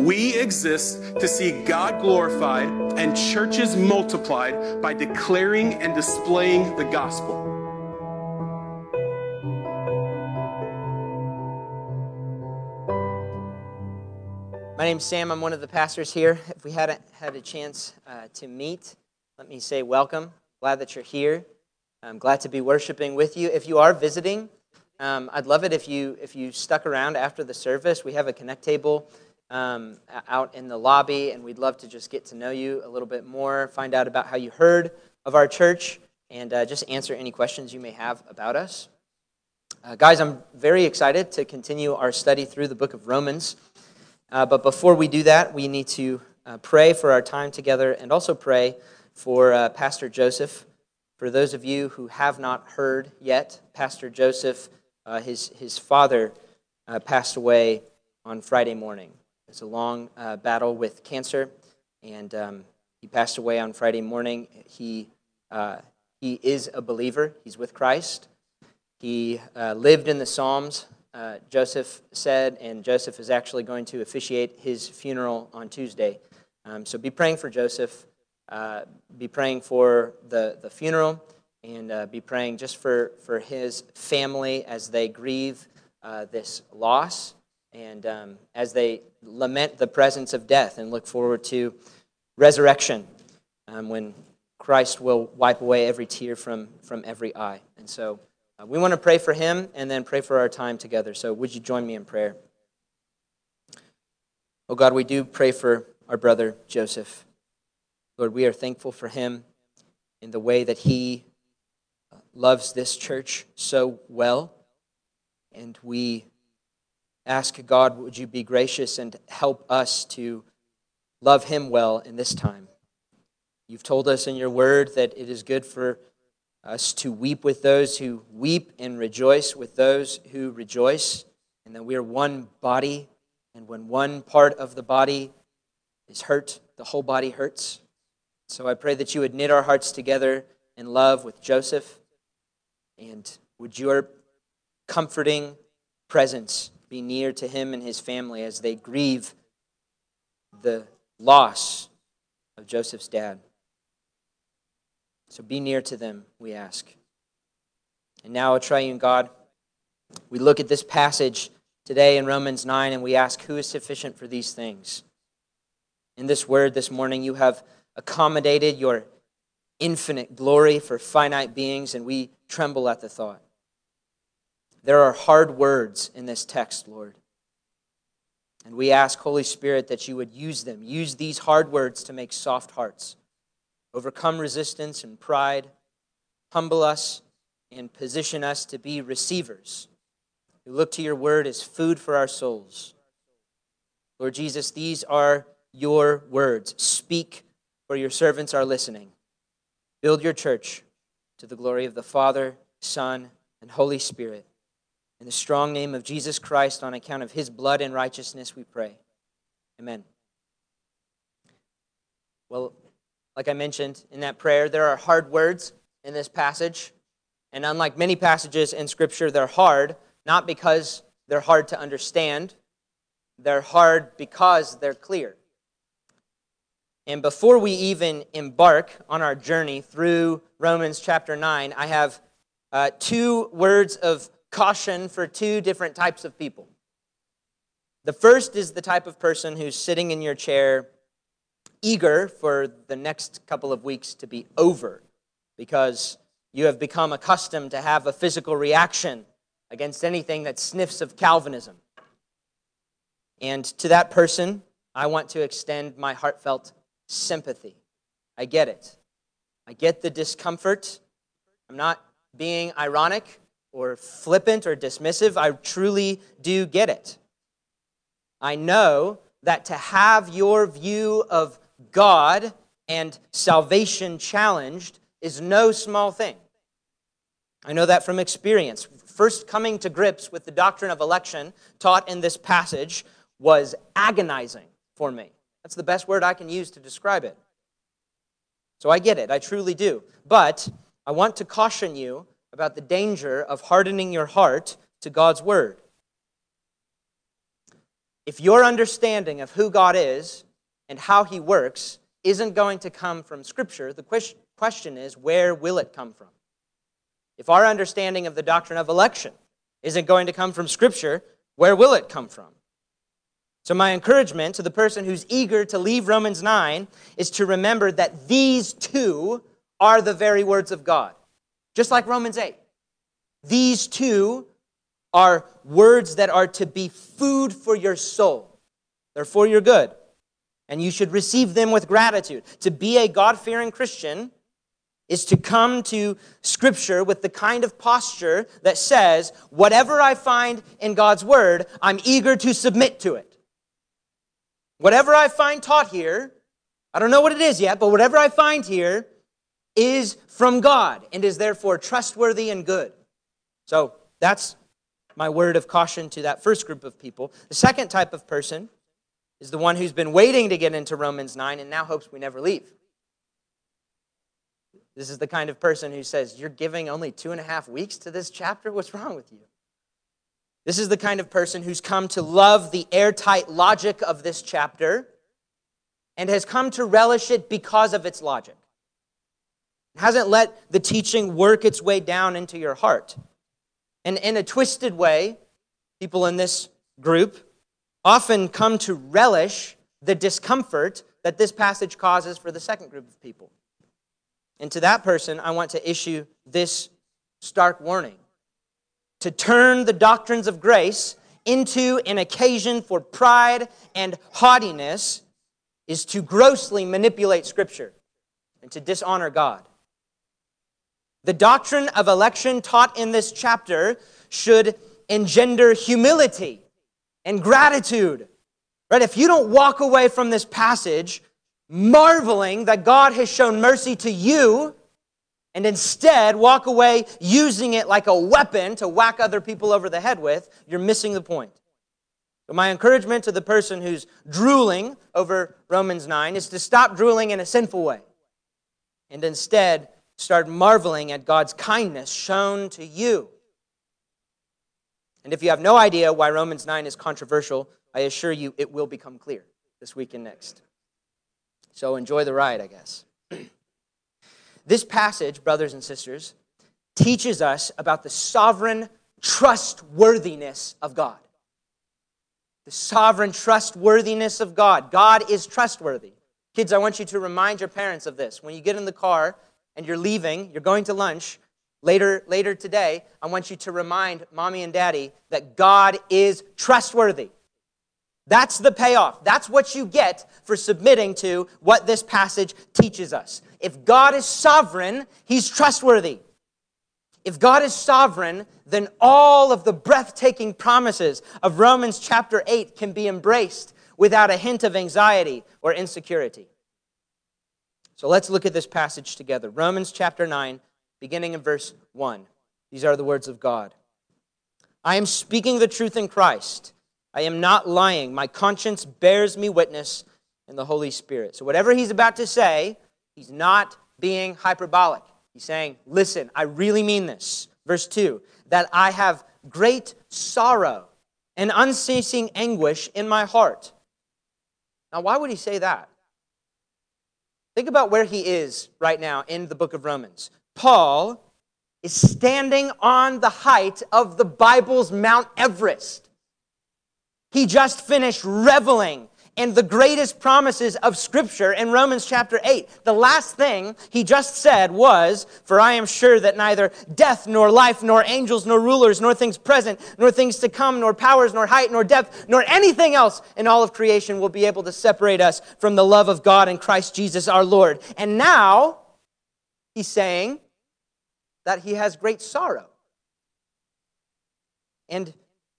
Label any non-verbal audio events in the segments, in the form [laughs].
We exist to see God glorified and churches multiplied by declaring and displaying the gospel. My name's Sam. I'm one of the pastors here. If we hadn't had a chance uh, to meet, let me say welcome. Glad that you're here. I'm glad to be worshiping with you. If you are visiting, um, I'd love it if you if you stuck around after the service. We have a connect table um, out in the lobby, and we'd love to just get to know you a little bit more, find out about how you heard of our church, and uh, just answer any questions you may have about us. Uh, guys, I'm very excited to continue our study through the book of Romans. Uh, but before we do that, we need to uh, pray for our time together and also pray for uh, Pastor Joseph. For those of you who have not heard yet, Pastor Joseph, uh, his, his father passed away on Friday morning. It's a long uh, battle with cancer, and um, he passed away on Friday morning. He, he is a believer, he's with Christ. He lived in the Psalms uh, Joseph said, and Joseph is actually going to officiate his funeral on Tuesday. Um, so be praying for Joseph, uh, be praying for the, the funeral, and uh, be praying just for, for his family as they grieve uh, this loss and um, as they lament the presence of death and look forward to resurrection um, when Christ will wipe away every tear from, from every eye. And so, uh, we want to pray for him and then pray for our time together. So, would you join me in prayer? Oh God, we do pray for our brother Joseph. Lord, we are thankful for him in the way that he uh, loves this church so well. And we ask God, would you be gracious and help us to love him well in this time? You've told us in your word that it is good for us to weep with those who weep and rejoice with those who rejoice, and that we are one body. And when one part of the body is hurt, the whole body hurts. So I pray that you would knit our hearts together in love with Joseph, and would your comforting presence be near to him and his family as they grieve the loss of Joseph's dad. So be near to them, we ask. And now, a triune God, we look at this passage today in Romans 9 and we ask, who is sufficient for these things? In this word this morning, you have accommodated your infinite glory for finite beings, and we tremble at the thought. There are hard words in this text, Lord. And we ask, Holy Spirit, that you would use them. Use these hard words to make soft hearts overcome resistance and pride, humble us, and position us to be receivers who look to your word as food for our souls. Lord Jesus, these are your words. Speak, for your servants are listening. Build your church to the glory of the Father, Son, and Holy Spirit. In the strong name of Jesus Christ, on account of his blood and righteousness, we pray. Amen. Well, like I mentioned in that prayer, there are hard words in this passage. And unlike many passages in Scripture, they're hard, not because they're hard to understand, they're hard because they're clear. And before we even embark on our journey through Romans chapter 9, I have uh, two words of caution for two different types of people. The first is the type of person who's sitting in your chair eager for the next couple of weeks to be over because you have become accustomed to have a physical reaction against anything that sniffs of Calvinism. And to that person, I want to extend my heartfelt sympathy. I get it. I get the discomfort. I'm not being ironic or flippant or dismissive. I truly do get it. I know that to have your view of God and salvation challenged is no small thing. I know that from experience. First coming to grips with the doctrine of election taught in this passage was agonizing for me. That's the best word I can use to describe it. So I get it, I truly do. But I want to caution you about the danger of hardening your heart to God's word. if your understanding of who God is and how he works isn't going to come from Scripture, the question is where will it come from? If our understanding of the doctrine of election isn't going to come from Scripture, where will it come from? So, my encouragement to the person who's eager to leave Romans 9 is to remember that these too are the very words of God, just like Romans 8. These too are words that are to be food for your soul, they're for your good, and you should receive them with gratitude. To be a God fearing Christian is to come to Scripture with the kind of posture that says, whatever I find in God's Word, I'm eager to submit to it. Whatever I find taught here, I don't know what it is yet, but whatever I find here is from God and is therefore trustworthy and good. So that's my word of caution to that first group of people. The second type of person is the one who's been waiting to get into Romans 9 and now hopes we never leave. This is the kind of person who says, You're giving only two and a half weeks to this chapter? What's wrong with you? This is the kind of person who's come to love the airtight logic of this chapter and has come to relish it because of its logic. Hasn't let the teaching work its way down into your heart. And in a twisted way, people in this group often come to relish the discomfort that this passage causes for the second group of people. And to that person, I want to issue this stark warning to turn the doctrines of grace into an occasion for pride and haughtiness is to grossly manipulate Scripture and to dishonor God. The doctrine of election taught in this chapter should engender humility and gratitude. Right? If you don't walk away from this passage marveling that God has shown mercy to you, and instead walk away using it like a weapon to whack other people over the head with, you're missing the point. My encouragement to the person who's drooling over Romans 9 is to stop drooling in a sinful way and instead start marveling at God's kindness shown to you. And if you have no idea why Romans 9 is controversial, I assure you it will become clear this week and next. So enjoy the ride, I guess. [clears throat] this passage, brothers and sisters, teaches us about the sovereign trustworthiness of God. The sovereign trustworthiness of God. God is trustworthy. Kids, I want you to remind your parents of this. When you get in the car and you're leaving, you're going to lunch, later, later today, I want you to remind mommy and daddy that God is trustworthy. That's the payoff. That's what you get for submitting to what this passage teaches us. If God is sovereign, He's trustworthy. If God is sovereign, then all of the breathtaking promises of Romans chapter 8 can be embraced without a hint of anxiety or insecurity. So let's look at this passage together. Romans chapter 9, beginning in verse 1. These are the words of God. I am speaking the truth in Christ. I am not lying. My conscience bears me witness in the Holy Spirit. So, whatever he's about to say, he's not being hyperbolic. He's saying, Listen, I really mean this. Verse 2 that I have great sorrow and unceasing anguish in my heart. Now, why would he say that? Think about where he is right now in the book of Romans. Paul is standing on the height of the Bible's Mount Everest. He just finished reveling in the greatest promises of Scripture in Romans chapter 8. The last thing he just said was, For I am sure that neither death, nor life, nor angels, nor rulers, nor things present, nor things to come, nor powers, nor height, nor depth, nor anything else in all of creation will be able to separate us from the love of God in Christ Jesus our Lord. And now, he's saying that he has great sorrow. And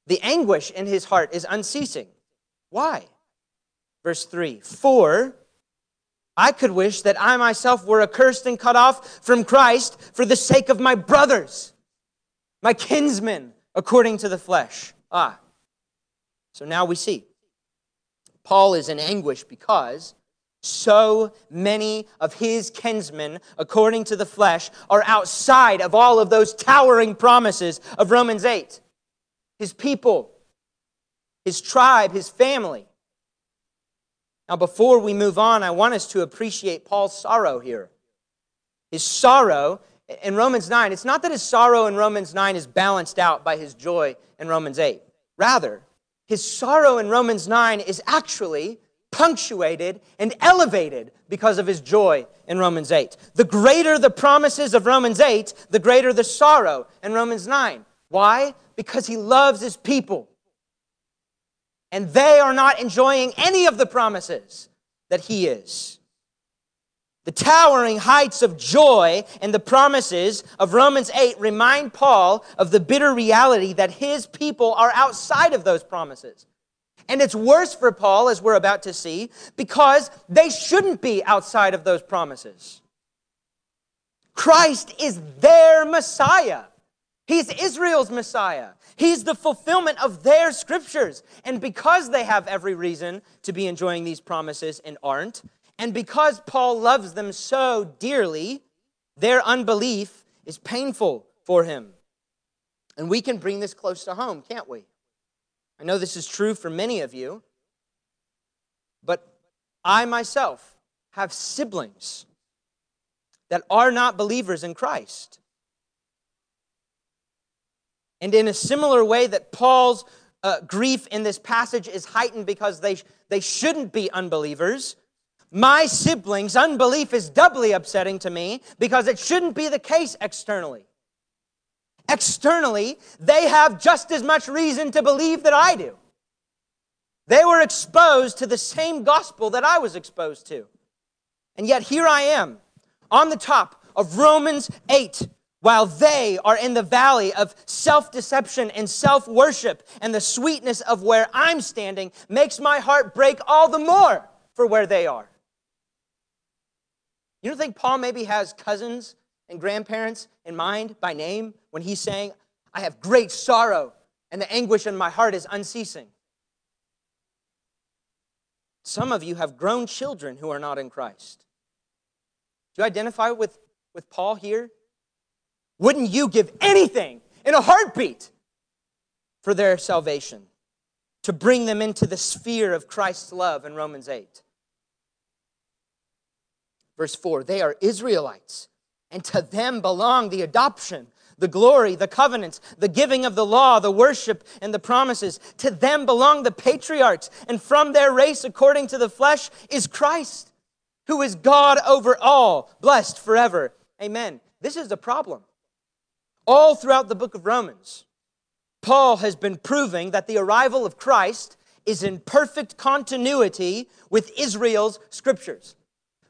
the anguish in his heart is unceasing. Why? Verse 3 For I could wish that I myself were accursed and cut off from Christ for the sake of my brothers, my kinsmen, according to the flesh. Ah. So now we see. Paul is in anguish because so many of his kinsmen, according to the flesh, are outside of all of those towering promises of Romans 8 his people. his tribe, his family. Now, before we move on, I want us to appreciate Paul's sorrow here. His sorrow in Romans 9, it's not that his sorrow in Romans 9 is balanced out by his joy in Romans 8. Rather, his sorrow in Romans 9 is actually punctuated and elevated because of his joy in Romans 8. The greater the promises of Romans 8, the greater the sorrow in Romans 9. Why? Because he loves his people and they are not enjoying any of the promises that he is. The towering heights of joy and the promises of Romans 8 remind Paul of the bitter reality that his people are outside of those promises. And it's worse for Paul, as we're about to see, because they shouldn't be outside of those promises. Christ is their Messiah. He's Israel's Messiah. He's the fulfillment of their scriptures. And because they have every reason to be enjoying these promises and aren't, and because Paul loves them so dearly, their unbelief is painful for him. And we can bring this close to home, can't we? I know this is true for many of you, but I myself have siblings that are not believers in Christ. And in a similar way that Paul's uh, grief in this passage is heightened because they, they shouldn't be unbelievers, my siblings' unbelief is doubly upsetting to me because it shouldn't be the case externally. Externally, they have just as much reason to believe that I do. They were exposed to the same gospel that I was exposed to. And yet here I am on the top of Romans 8 while they are in the valley of self deception and self worship, and the sweetness of where I'm standing makes my heart break all the more for where they are. You don't think Paul maybe has cousins and grandparents in mind by name when he's saying, I have great sorrow and the anguish in my heart is unceasing? Some of you have grown children who are not in Christ. Do you identify with, with Paul here? Wouldn't you give anything in a heartbeat for their salvation? To bring them into the sphere of Christ's love in Romans 8. Verse 4 They are Israelites, and to them belong the adoption, the glory, the covenants, the giving of the law, the worship, and the promises. To them belong the patriarchs, and from their race, according to the flesh, is Christ, who is God over all, blessed forever. Amen. This is a problem. All throughout the book of Romans, Paul has been proving that the arrival of Christ is in perfect continuity with Israel's scriptures.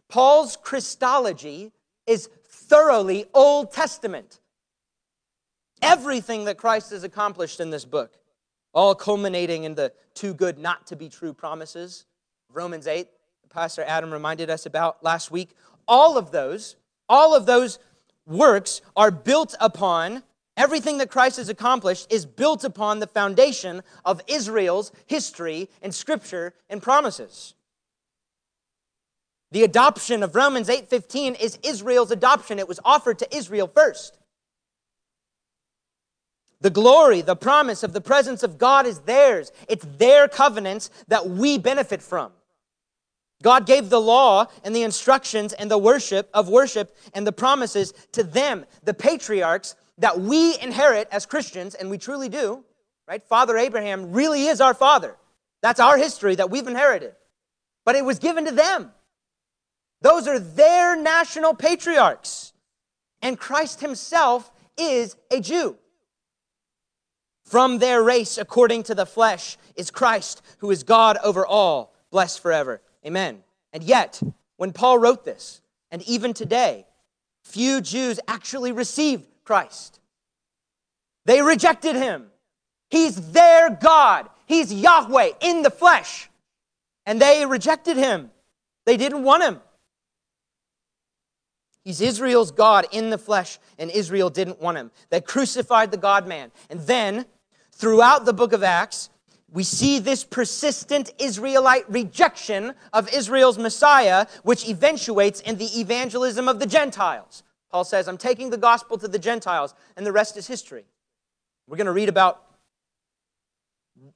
Paul's Christology is thoroughly Old Testament. Everything that Christ has accomplished in this book, all culminating in the too good not to be true promises Romans 8, Pastor Adam reminded us about last week. All of those, all of those works are built upon, everything that Christ has accomplished is built upon the foundation of Israel's history and scripture and promises. The adoption of Romans 8:15 is Israel's adoption. It was offered to Israel first. The glory, the promise of the presence of God is theirs. It's their covenants that we benefit from. God gave the law and the instructions and the worship of worship and the promises to them, the patriarchs, that we inherit as Christians, and we truly do, right? Father Abraham really is our father. That's our history that we've inherited. But it was given to them. Those are their national patriarchs. And Christ himself is a Jew. From their race, according to the flesh, is Christ, who is God over all, blessed forever. Amen. And yet, when Paul wrote this, and even today, few Jews actually received Christ. They rejected him. He's their God. He's Yahweh in the flesh. And they rejected him. They didn't want him. He's Israel's God in the flesh, and Israel didn't want him. They crucified the God man. And then, throughout the book of Acts, we see this persistent Israelite rejection of Israel's Messiah, which eventuates in the evangelism of the Gentiles. Paul says, I'm taking the gospel to the Gentiles, and the rest is history. We're going to read about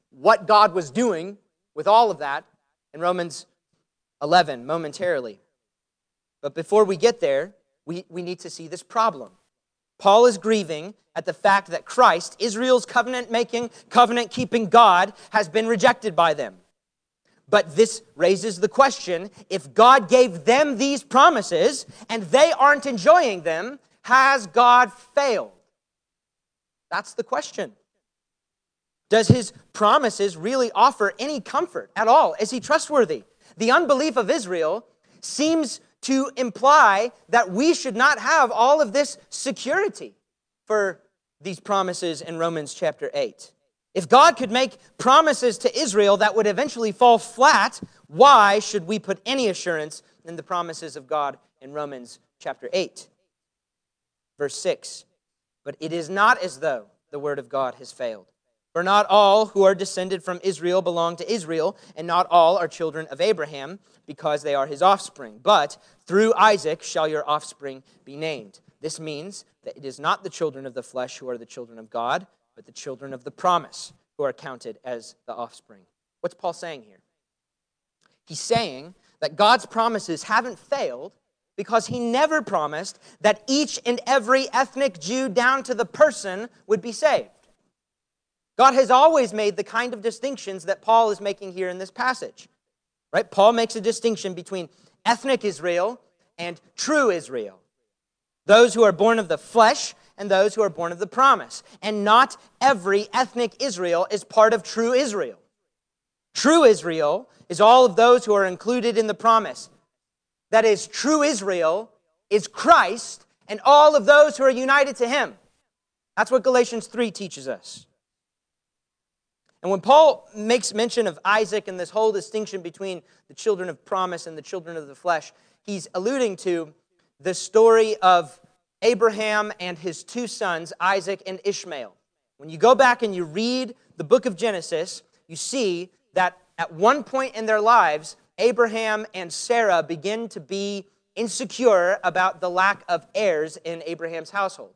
what God was doing with all of that in Romans 11 momentarily. But before we get there, we, we need to see this problem. Paul is grieving at the fact that Christ, Israel's covenant making, covenant keeping God, has been rejected by them. But this raises the question if God gave them these promises and they aren't enjoying them, has God failed? That's the question. Does his promises really offer any comfort at all? Is he trustworthy? The unbelief of Israel seems to imply that we should not have all of this security for these promises in Romans chapter 8. If God could make promises to Israel that would eventually fall flat, why should we put any assurance in the promises of God in Romans chapter 8? Verse 6 But it is not as though the word of God has failed. For not all who are descended from Israel belong to Israel, and not all are children of Abraham, because they are his offspring. But through Isaac shall your offspring be named. This means that it is not the children of the flesh who are the children of God, but the children of the promise who are counted as the offspring. What's Paul saying here? He's saying that God's promises haven't failed because he never promised that each and every ethnic Jew down to the person would be saved. God has always made the kind of distinctions that Paul is making here in this passage. Right? Paul makes a distinction between ethnic Israel and true Israel. Those who are born of the flesh and those who are born of the promise. And not every ethnic Israel is part of true Israel. True Israel is all of those who are included in the promise. That is, true Israel is Christ and all of those who are united to him. That's what Galatians 3 teaches us. And when Paul makes mention of Isaac and this whole distinction between the children of promise and the children of the flesh, he's alluding to the story of Abraham and his two sons, Isaac and Ishmael. When you go back and you read the book of Genesis, you see that at one point in their lives, Abraham and Sarah begin to be insecure about the lack of heirs in Abraham's household.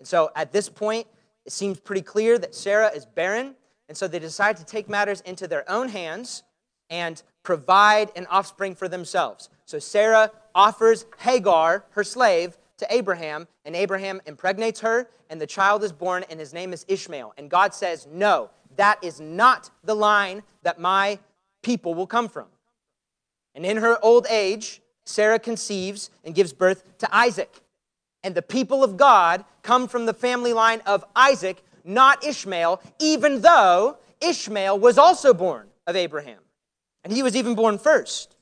And so at this point, it seems pretty clear that Sarah is barren and so they decide to take matters into their own hands and provide an offspring for themselves. So Sarah offers Hagar, her slave, to Abraham, and Abraham impregnates her, and the child is born, and his name is Ishmael. And God says, No, that is not the line that my people will come from. And in her old age, Sarah conceives and gives birth to Isaac. And the people of God come from the family line of Isaac, not Ishmael, even though Ishmael was also born of Abraham. And he was even born first.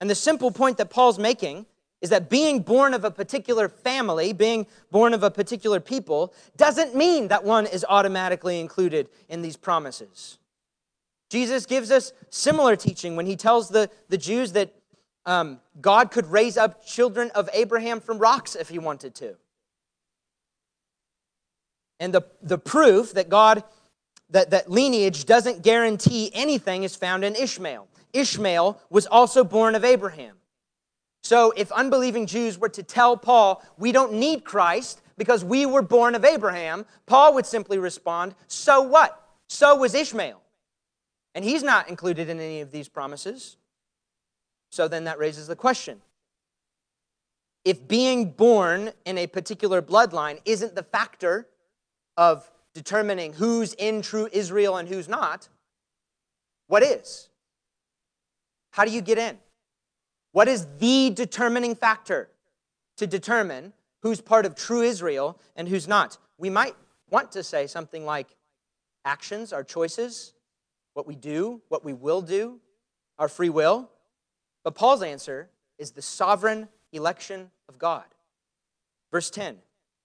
And the simple point that Paul's making is that being born of a particular family, being born of a particular people, doesn't mean that one is automatically included in these promises. Jesus gives us similar teaching when he tells the, the Jews that um, God could raise up children of Abraham from rocks if he wanted to. And the, the proof that God, that, that lineage doesn't guarantee anything is found in Ishmael. Ishmael was also born of Abraham. So if unbelieving Jews were to tell Paul, we don't need Christ because we were born of Abraham, Paul would simply respond, so what? So was Ishmael. And he's not included in any of these promises. So then that raises the question if being born in a particular bloodline isn't the factor of determining who's in true Israel and who's not, what is? How do you get in? What is the determining factor to determine who's part of true Israel and who's not? We might want to say something like actions, our choices, what we do, what we will do, our free will. But Paul's answer is the sovereign election of God. Verse 10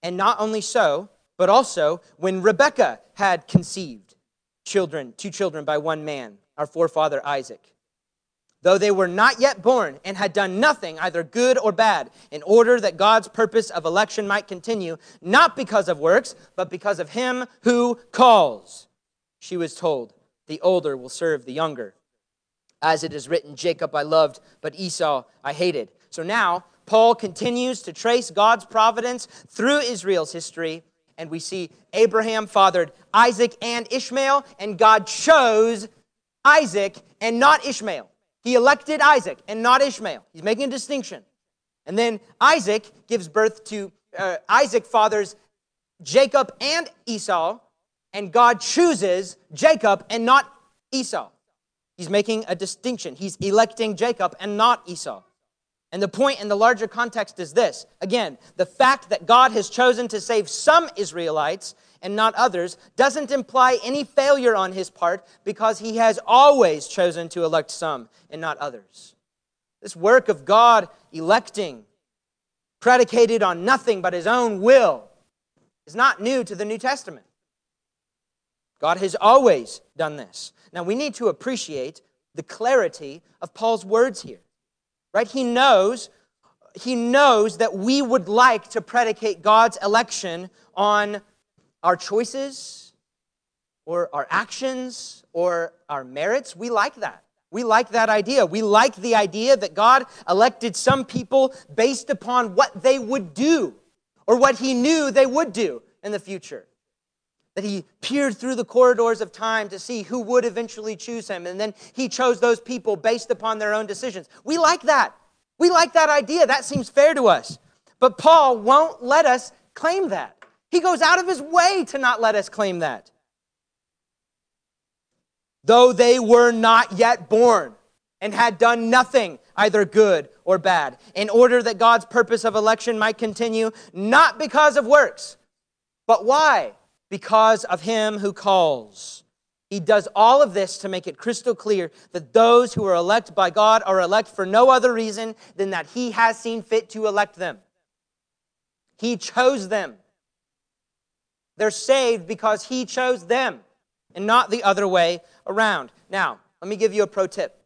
And not only so, but also when Rebekah had conceived children, two children by one man, our forefather Isaac. Though they were not yet born and had done nothing, either good or bad, in order that God's purpose of election might continue, not because of works, but because of him who calls. She was told, The older will serve the younger. As it is written, Jacob I loved, but Esau I hated. So now, Paul continues to trace God's providence through Israel's history And we see Abraham fathered Isaac and Ishmael, and God chose Isaac and not Ishmael. He elected Isaac and not Ishmael. He's making a distinction. And then Isaac gives birth to, uh, Isaac fathers Jacob and Esau, and God chooses Jacob and not Esau. He's making a distinction. He's electing Jacob and not Esau. And the point in the larger context is this again, the fact that God has chosen to save some Israelites and not others doesn't imply any failure on his part because he has always chosen to elect some and not others. This work of God electing, predicated on nothing but his own will, is not new to the New Testament. God has always done this. Now we need to appreciate the clarity of Paul's words here. Right? He knows he knows that we would like to predicate God's election on our choices or our actions or our merits. We like that. We like that idea. We like the idea that God elected some people based upon what they would do or what he knew they would do in the future. That he peered through the corridors of time to see who would eventually choose him, and then he chose those people based upon their own decisions. We like that. We like that idea. That seems fair to us. But Paul won't let us claim that. He goes out of his way to not let us claim that. Though they were not yet born and had done nothing, either good or bad, in order that God's purpose of election might continue, not because of works, but why? Because of him who calls. He does all of this to make it crystal clear that those who are elected by God are elect for no other reason than that he has seen fit to elect them. He chose them. They're saved because he chose them and not the other way around. Now, let me give you a pro tip.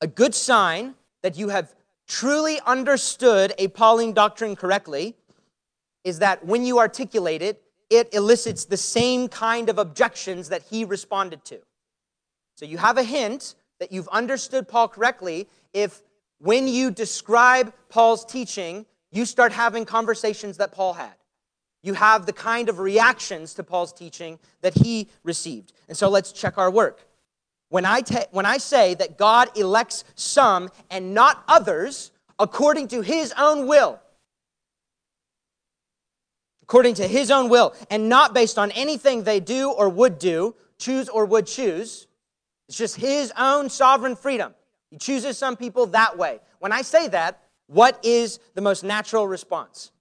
A good sign that you have truly understood a Pauline doctrine correctly is that when you articulate it, it elicits the same kind of objections that he responded to. So you have a hint that you've understood Paul correctly if when you describe Paul's teaching, you start having conversations that Paul had you have the kind of reactions to Paul's teaching that he received. And so let's check our work. When I, te- when I say that God elects some and not others according to his own will, according to his own will, and not based on anything they do or would do, choose or would choose, it's just his own sovereign freedom. He chooses some people that way. When I say that, what is the most natural response?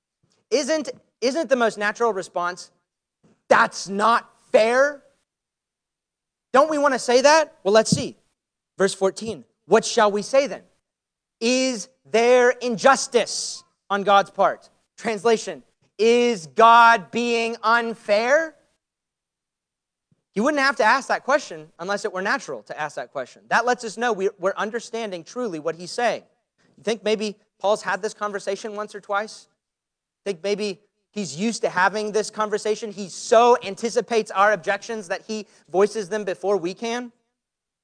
Isn't isn't the most natural response, that's not fair? Don't we want to say that? Well, let's see. Verse 14. What shall we say then? Is there injustice on God's part? Translation Is God being unfair? You wouldn't have to ask that question unless it were natural to ask that question. That lets us know we're understanding truly what he's saying. You think maybe Paul's had this conversation once or twice? Think maybe He's used to having this conversation. He so anticipates our objections that he voices them before we can.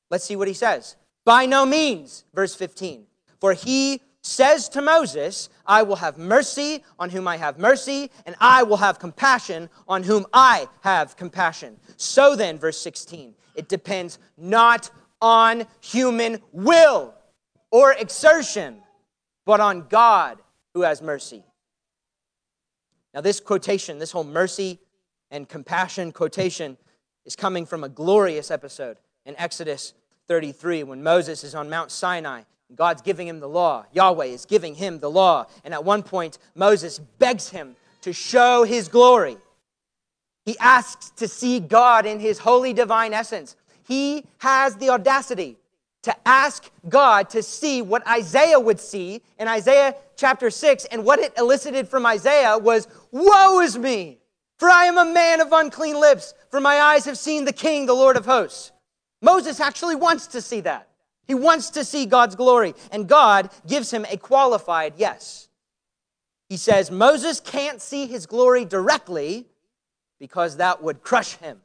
Let's see what he says. By no means, verse 15. For he says to Moses, I will have mercy on whom I have mercy, and I will have compassion on whom I have compassion. So then, verse 16, it depends not on human will or exertion, but on God who has mercy. Now, this quotation, this whole mercy and compassion quotation, is coming from a glorious episode in Exodus 33 when Moses is on Mount Sinai. God's giving him the law. Yahweh is giving him the law. And at one point, Moses begs him to show his glory. He asks to see God in his holy divine essence. He has the audacity to ask God to see what Isaiah would see in Isaiah chapter 6. And what it elicited from Isaiah was, Woe is me! For I am a man of unclean lips, for my eyes have seen the King, the Lord of hosts. Moses actually wants to see that. He wants to see God's glory, and God gives him a qualified yes. He says, Moses can't see his glory directly because that would crush him.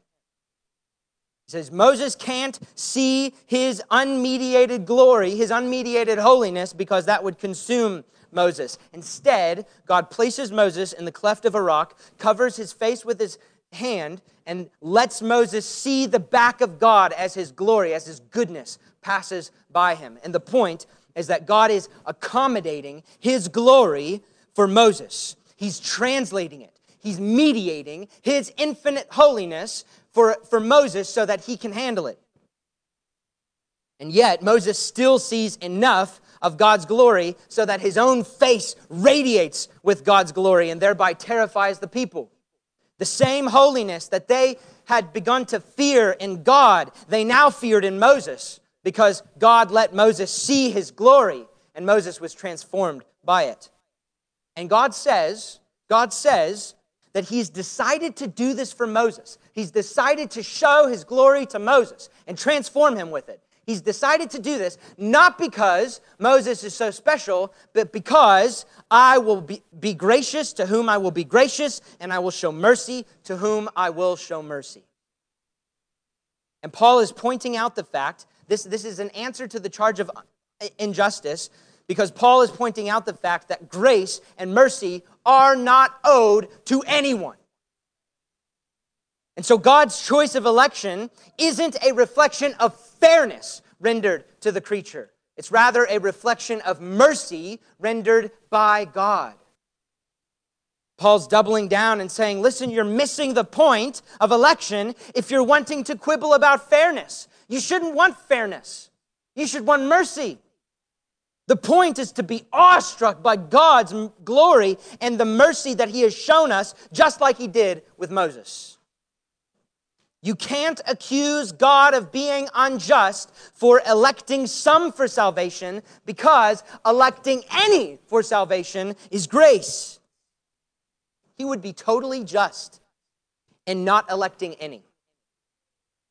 He says Moses can't see his unmediated glory, his unmediated holiness, because that would consume Moses. Instead, God places Moses in the cleft of a rock, covers his face with his hand, and lets Moses see the back of God as his glory, as his goodness passes by him. And the point is that God is accommodating his glory for Moses. He's translating it, he's mediating his infinite holiness for, for Moses so that he can handle it. And yet, Moses still sees enough of God's glory so that his own face radiates with God's glory and thereby terrifies the people. The same holiness that they had begun to fear in God, they now feared in Moses because God let Moses see his glory and Moses was transformed by it. And God says, God says that he's decided to do this for Moses. He's decided to show his glory to Moses and transform him with it. He's decided to do this not because Moses is so special, but because I will be, be, gracious to whom I will be gracious, and I will show mercy to whom I will show mercy. And Paul is pointing out the fact this, this is an answer to the charge of injustice because Paul is pointing out the fact that grace and mercy are not owed to anyone. And so God's choice of election isn't a reflection of fairness rendered to the creature. It's rather a reflection of mercy rendered by God. Paul's doubling down and saying, listen, you're missing the point of election if you're wanting to quibble about fairness. You shouldn't want fairness, you should want mercy. The point is to be awestruck by God's glory and the mercy that He has shown us, just like He did with Moses. You can't accuse God of being unjust for electing some for salvation because electing any for salvation is grace. He would be totally just in not electing any.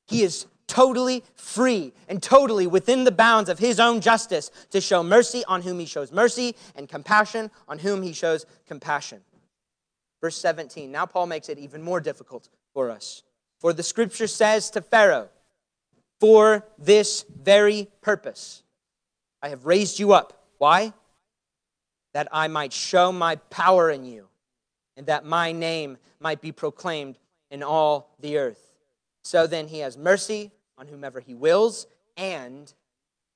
He is totally free and totally within the bounds of his own justice to show mercy on whom he shows mercy and compassion on whom he shows compassion. Verse 17. Now Paul makes it even more difficult for us. For the scripture says to Pharaoh, For this very purpose I have raised you up. Why? That I might show my power in you, and that my name might be proclaimed in all the earth. So then he has mercy on whomever he wills, and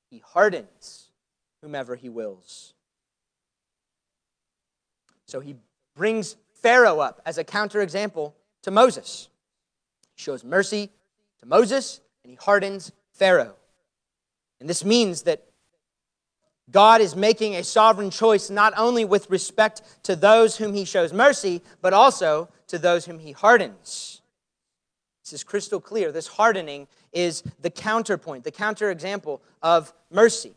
he hardens whomever he wills. So he brings Pharaoh up as a counterexample to Moses. Shows mercy to Moses, and he hardens Pharaoh. And this means that God is making a sovereign choice not only with respect to those whom he shows mercy, but also to those whom he hardens. This is crystal clear. This hardening is the counterpoint, the counterexample of mercy.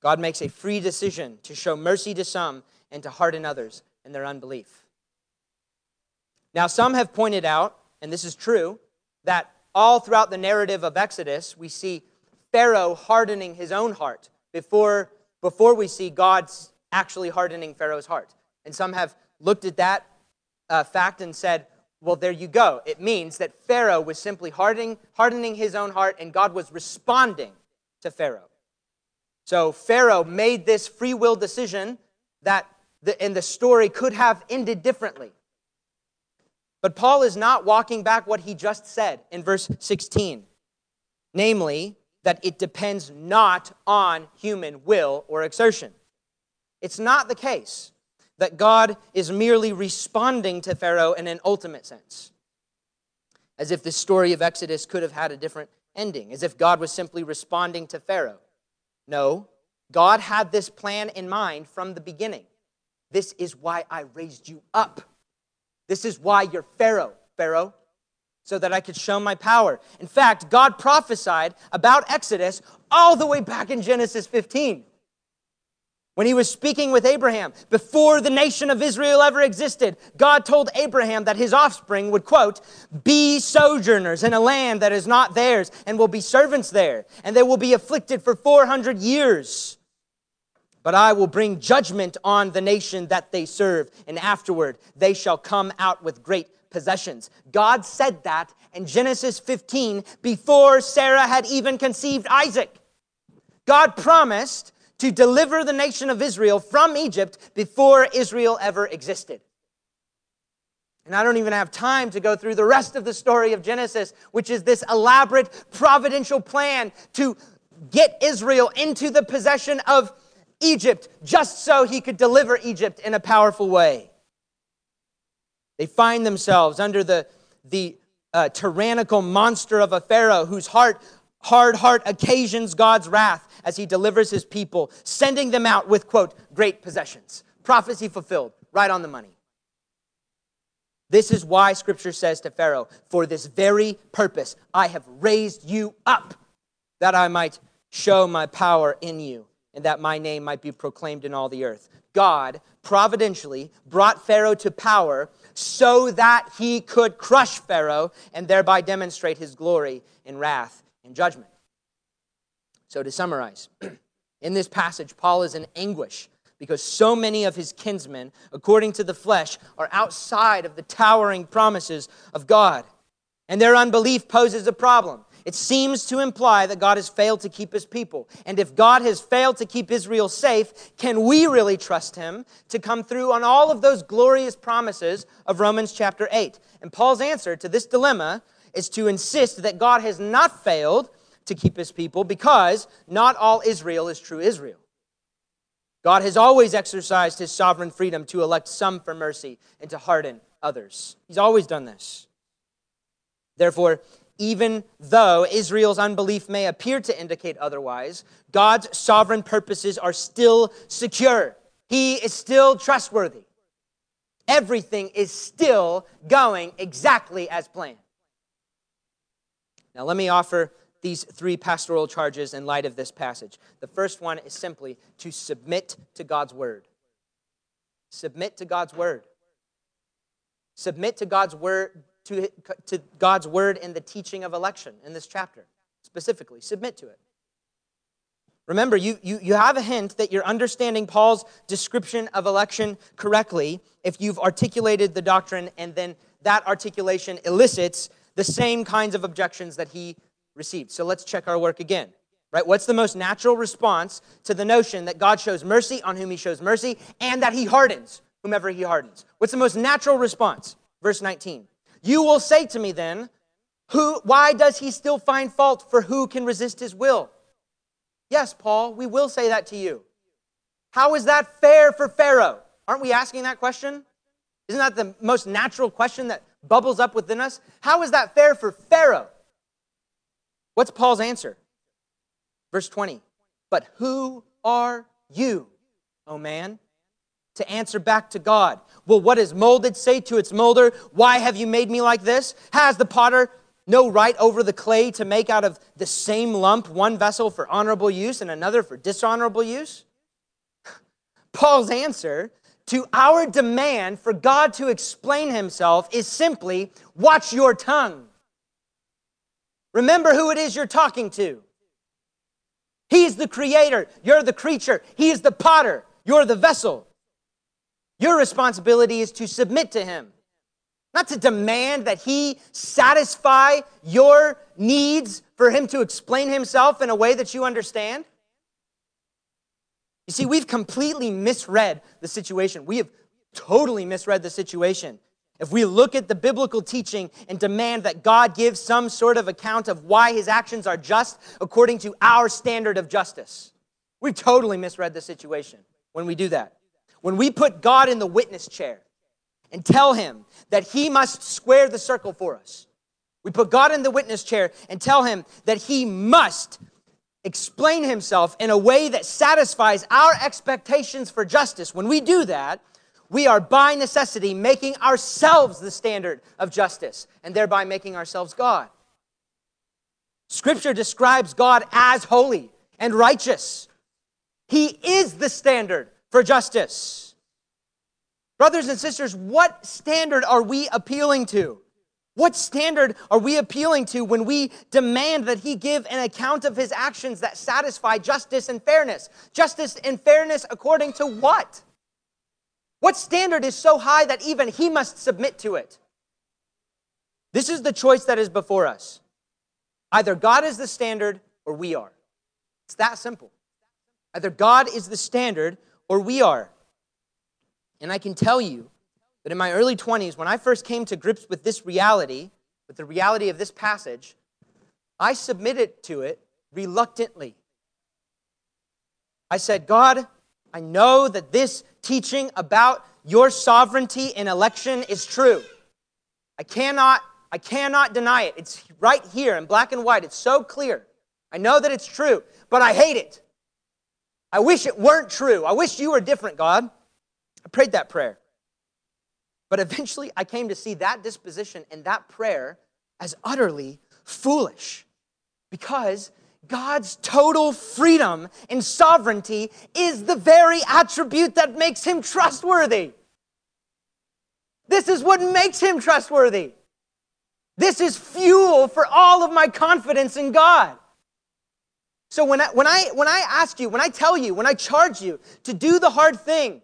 God makes a free decision to show mercy to some and to harden others in their unbelief. Now, some have pointed out, and this is true, that all throughout the narrative of Exodus, we see Pharaoh hardening his own heart before, before we see God's actually hardening Pharaoh's heart. And some have looked at that uh, fact and said, well, there you go. It means that Pharaoh was simply hardening, hardening his own heart, and God was responding to Pharaoh. So Pharaoh made this free will decision that, the, and the story could have ended differently. But Paul is not walking back what he just said in verse 16, namely, that it depends not on human will or exertion. It's not the case that God is merely responding to Pharaoh in an ultimate sense. As if the story of Exodus could have had a different ending, as if God was simply responding to Pharaoh. No, God had this plan in mind from the beginning. This is why I raised you up. This is why you're Pharaoh, Pharaoh, so that I could show my power. In fact, God prophesied about Exodus all the way back in Genesis 15. When he was speaking with Abraham, before the nation of Israel ever existed, God told Abraham that his offspring would, quote, be sojourners in a land that is not theirs and will be servants there, and they will be afflicted for 400 years. But I will bring judgment on the nation that they serve, and afterward they shall come out with great possessions. God said that in Genesis 15 before Sarah had even conceived Isaac. God promised to deliver the nation of Israel from Egypt before Israel ever existed. And I don't even have time to go through the rest of the story of Genesis, which is this elaborate providential plan to get Israel into the possession of Egypt just so he could deliver Egypt in a powerful way. They find themselves under the, the uh, tyrannical monster of a Pharaoh whose heart, hard heart occasions God's wrath as he delivers his people, sending them out with, quote, great possessions. Prophecy fulfilled, right on the money. This is why scripture says to Pharaoh, For this very purpose I have raised you up, that I might show my power in you, and that my name might be proclaimed in all the earth. God providentially brought Pharaoh to power so that he could crush Pharaoh and thereby demonstrate his glory in wrath and judgment. So, to summarize, [clears throat] in this passage, Paul is in anguish because so many of his kinsmen, according to the flesh, are outside of the towering promises of God. And their unbelief poses a problem. It seems to imply that God has failed to keep his people. And if God has failed to keep Israel safe, can we really trust him to come through on all of those glorious promises of Romans chapter 8? And Paul's answer to this dilemma is to insist that God has not failed to keep his people because not all Israel is true Israel. God has always exercised his sovereign freedom to elect some for mercy and to harden others. He's always done this. Therefore, even though Israel's unbelief may appear to indicate otherwise, God's sovereign purposes are still secure. He is still trustworthy. Everything is still going exactly as planned. Now, let me offer these three pastoral charges in light of this passage. The first one is simply to submit to God's word. Submit to God's word. Submit to God's word to, to God's word in the teaching of election in this chapter. Specifically, submit to it. Remember, you, you, you have a hint that you're understanding Paul's description of election correctly if you've articulated the doctrine and then that articulation elicits the same kinds of objections that he received. So let's check our work again. Right? What's the most natural response to the notion that God shows mercy on whom he shows mercy and that he hardens whomever he hardens? What's the most natural response? Verse 19. You will say to me then, who why does he still find fault for who can resist his will? Yes, Paul, we will say that to you. How is that fair for Pharaoh? Aren't we asking that question? Isn't that the most natural question that bubbles up within us? How is that fair for Pharaoh? What's Paul's answer? Verse 20. But who are you, O man, to answer back to God? Will what is molded say to its molder, Why have you made me like this? Has the potter no right over the clay to make out of the same lump one vessel for honorable use and another for dishonorable use? [laughs] Paul's answer to our demand for God to explain himself is simply watch your tongue. Remember who it is you're talking to. He's the creator, you're the creature. He is the potter, you're the vessel. Your responsibility is to submit to him, not to demand that he satisfy your needs for him to explain himself in a way that you understand. You see, we've completely misread the situation. We have totally misread the situation. If we look at the biblical teaching and demand that God give some sort of account of why his actions are just according to our standard of justice, we've totally misread the situation when we do that. When we put God in the witness chair and tell him that he must square the circle for us, we put God in the witness chair and tell him that he must explain himself in a way that satisfies our expectations for justice. When we do that, we are by necessity making ourselves the standard of justice and thereby making ourselves God. Scripture describes God as holy and righteous. He is the standard for justice. Brothers and sisters, what standard are we appealing to? What standard are we appealing to when we demand that he give an account of his actions that satisfy justice and fairness? Justice and fairness according to what? What standard is so high that even he must submit to it? This is the choice that is before us. Either God is the standard or we are. It's that simple. Either God is the standard or we are. And I can tell you that in my early 20s, when I first came to grips with this reality, with the reality of this passage, I submitted to it reluctantly. I said, God, I know that this teaching about your sovereignty in election is true. I cannot, I cannot deny it. It's right here in black and white. It's so clear. I know that it's true, but I hate it. I wish it weren't true. I wish you were different, God. I prayed that prayer. But eventually I came to see that disposition and that prayer as utterly foolish because God's total freedom and sovereignty is the very attribute that makes him trustworthy. This is what makes him trustworthy. This is fuel for all of my confidence in God. So when I, when I, when I ask you, when I tell you, when I charge you to do the hard thing,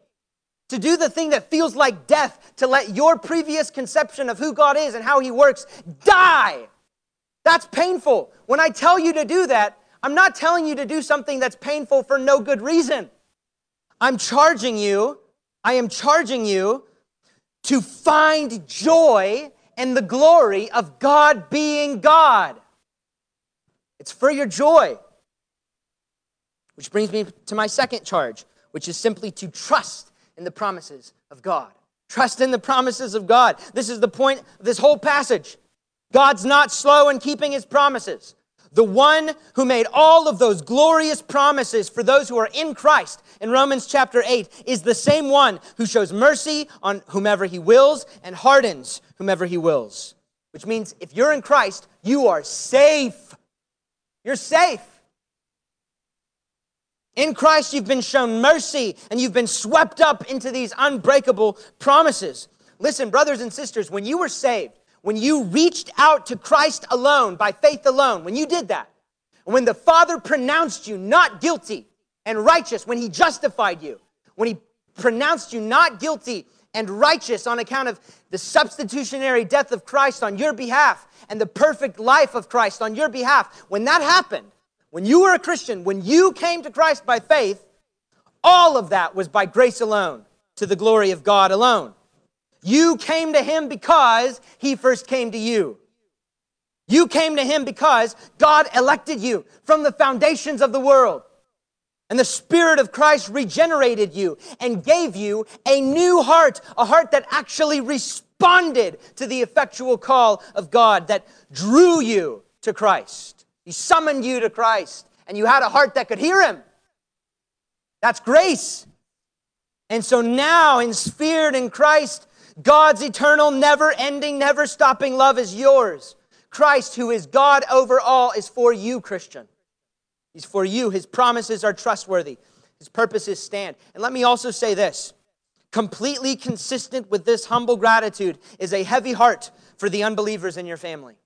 to do the thing that feels like death, to let your previous conception of who God is and how He works die, that's painful. When I tell you to do that, I'm not telling you to do something that's painful for no good reason. I'm charging you, I am charging you to find joy and the glory of God being God. It's for your joy. Which brings me to my second charge, which is simply to trust in the promises of God. Trust in the promises of God. This is the point of this whole passage. God's not slow in keeping his promises. The one who made all of those glorious promises for those who are in Christ in Romans chapter 8 is the same one who shows mercy on whomever he wills and hardens whomever he wills. Which means if you're in Christ, you are safe. You're safe. In Christ, you've been shown mercy and you've been swept up into these unbreakable promises. Listen, brothers and sisters, when you were saved, when you reached out to Christ alone, by faith alone, when you did that, when the Father pronounced you not guilty and righteous, when He justified you, when He pronounced you not guilty and righteous on account of the substitutionary death of Christ on your behalf and the perfect life of Christ on your behalf, when that happened, when you were a Christian, when you came to Christ by faith, all of that was by grace alone, to the glory of God alone. You came to Him because He first came to you. You came to Him because God elected you from the foundations of the world. And the Spirit of Christ regenerated you and gave you a new heart, a heart that actually responded to the effectual call of God, that drew you to Christ. He summoned you to Christ, and you had a heart that could hear Him. That's grace. And so now, in spirit in Christ, God's eternal, never ending, never stopping love is yours. Christ, who is God over all, is for you, Christian. He's for you. His promises are trustworthy, His purposes stand. And let me also say this completely consistent with this humble gratitude is a heavy heart for the unbelievers in your family.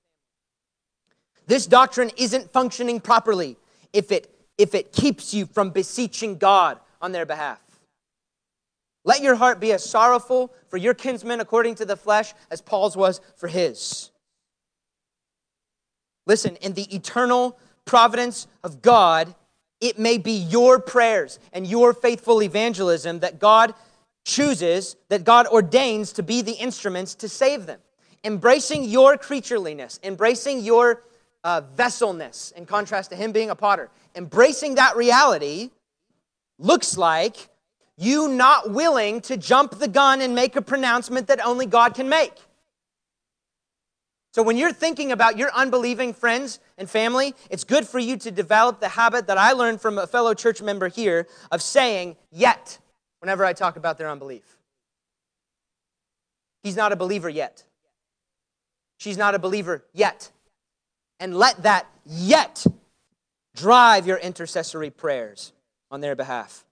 This doctrine isn't functioning properly if it, if it keeps you from beseeching God on their behalf. Let your heart be as sorrowful for your kinsmen according to the flesh as Paul's was for his. Listen, in the eternal providence of God, it may be your prayers and your faithful evangelism that God chooses, that God ordains to be the instruments to save them. Embracing your creatureliness, embracing your uh, vesselness in contrast to him being a potter. Embracing that reality looks like you not willing to jump the gun and make a pronouncement that only God can make. So, when you're thinking about your unbelieving friends and family, it's good for you to develop the habit that I learned from a fellow church member here of saying, yet, whenever I talk about their unbelief. He's not a believer yet. She's not a believer yet and let that yet drive your intercessory prayers on their behalf.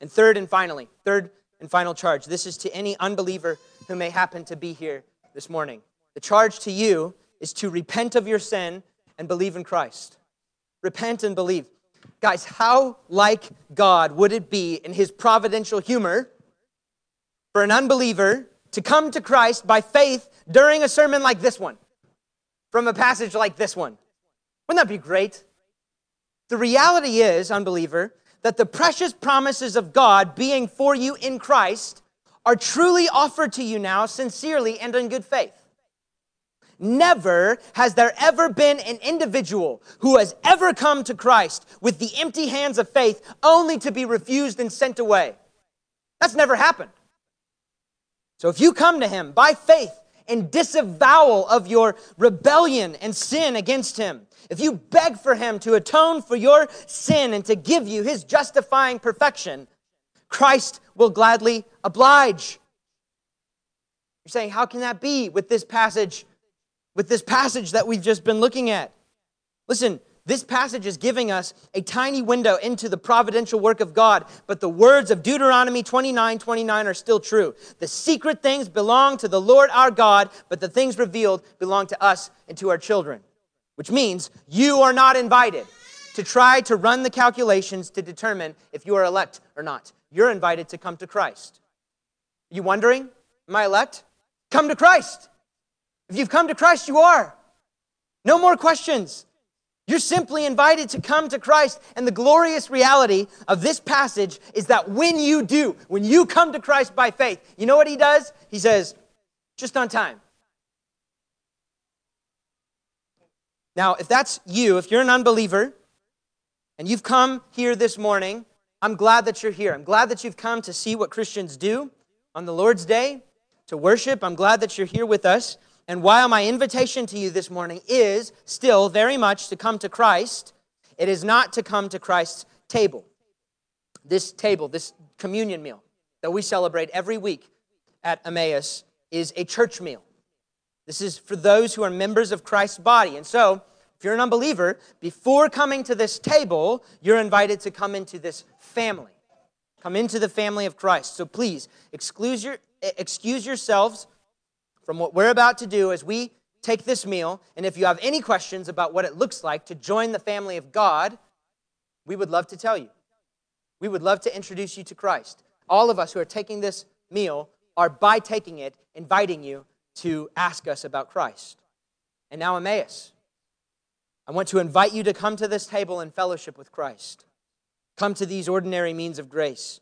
And third and finally, third and final charge this is to any unbeliever who may happen to be here this morning. The charge to you is to repent of your sin and believe in Christ. Repent and believe. Guys, how like God would it be in his providential humor for an unbeliever to come to Christ by faith during a sermon like this one? From a passage like this one. Wouldn't that be great? The reality is, unbeliever, that the precious promises of God being for you in Christ are truly offered to you now sincerely and in good faith. Never has there ever been an individual who has ever come to Christ with the empty hands of faith only to be refused and sent away. That's never happened. So if you come to Him by faith in disavowal of your rebellion and sin against Him, if you beg for Him to atone for your sin and to give you His justifying perfection, Christ will gladly oblige. You're saying, how can that be with this passage? With this passage that we've just been looking at. Listen, this passage is giving us a tiny window into the providential work of God, but the words of Deuteronomy 29 29 are still true. The secret things belong to the Lord our God, but the things revealed belong to us and to our children. Which means you are not invited to try to run the calculations to determine if you are elect or not. You're invited to come to Christ. Are you wondering, am I elect? Come to Christ. If you've come to Christ, you are. No more questions. You're simply invited to come to Christ. And the glorious reality of this passage is that when you do, when you come to Christ by faith, you know what he does? He says, just on time. Now, if that's you, if you're an unbeliever and you've come here this morning, I'm glad that you're here. I'm glad that you've come to see what Christians do on the Lord's Day, to worship. I'm glad that you're here with us. And while my invitation to you this morning is still very much to come to Christ, it is not to come to Christ's table. This table, this communion meal that we celebrate every week at Emmaus, is a church meal. This is for those who are members of Christ's body. And so, if you're an unbeliever, before coming to this table, you're invited to come into this family. Come into the family of Christ. So please, excuse, your, excuse yourselves from what we're about to do as we take this meal. And if you have any questions about what it looks like to join the family of God, we would love to tell you. We would love to introduce you to Christ. All of us who are taking this meal are, by taking it, inviting you to ask us about Christ. And now, Emmaus. I want to invite you to come to this table in fellowship with Christ. Come to these ordinary means of grace.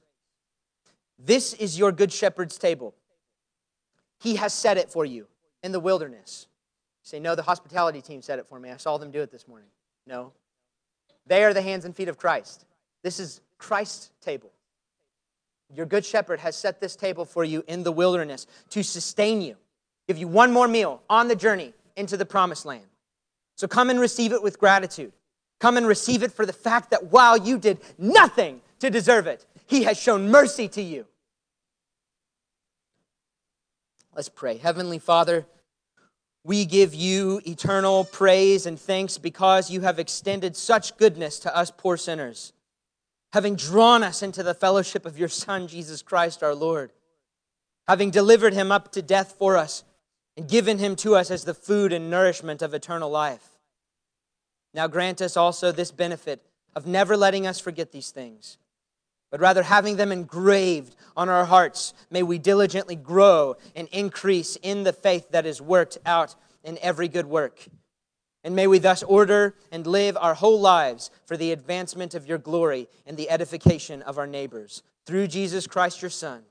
This is your Good Shepherd's table. He has set it for you in the wilderness. You say, No, the hospitality team set it for me. I saw them do it this morning. No. They are the hands and feet of Christ. This is Christ's table. Your good shepherd has set this table for you in the wilderness to sustain you, give you one more meal on the journey into the promised land. So come and receive it with gratitude. Come and receive it for the fact that while you did nothing to deserve it, He has shown mercy to you. Let's pray. Heavenly Father, we give you eternal praise and thanks because you have extended such goodness to us poor sinners, having drawn us into the fellowship of your Son, Jesus Christ our Lord, having delivered him up to death for us and given him to us as the food and nourishment of eternal life. Now grant us also this benefit of never letting us forget these things but rather having them engraved on our hearts, may we diligently grow and increase in the faith that is worked out in every good work. And may we thus order and live our whole lives for the advancement of your glory and the edification of our neighbors. Through Jesus Christ, your Son,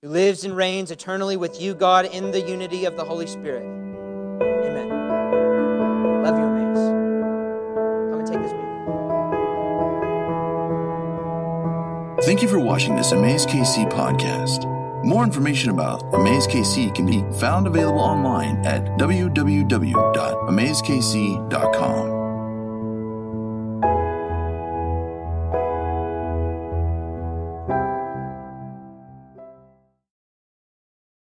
who lives and reigns eternally with you, God, in the unity of the Holy Spirit. Thank you for watching this Emmaus KC podcast. More information about Emmaus KC can be found available online at www.emmauskc.com.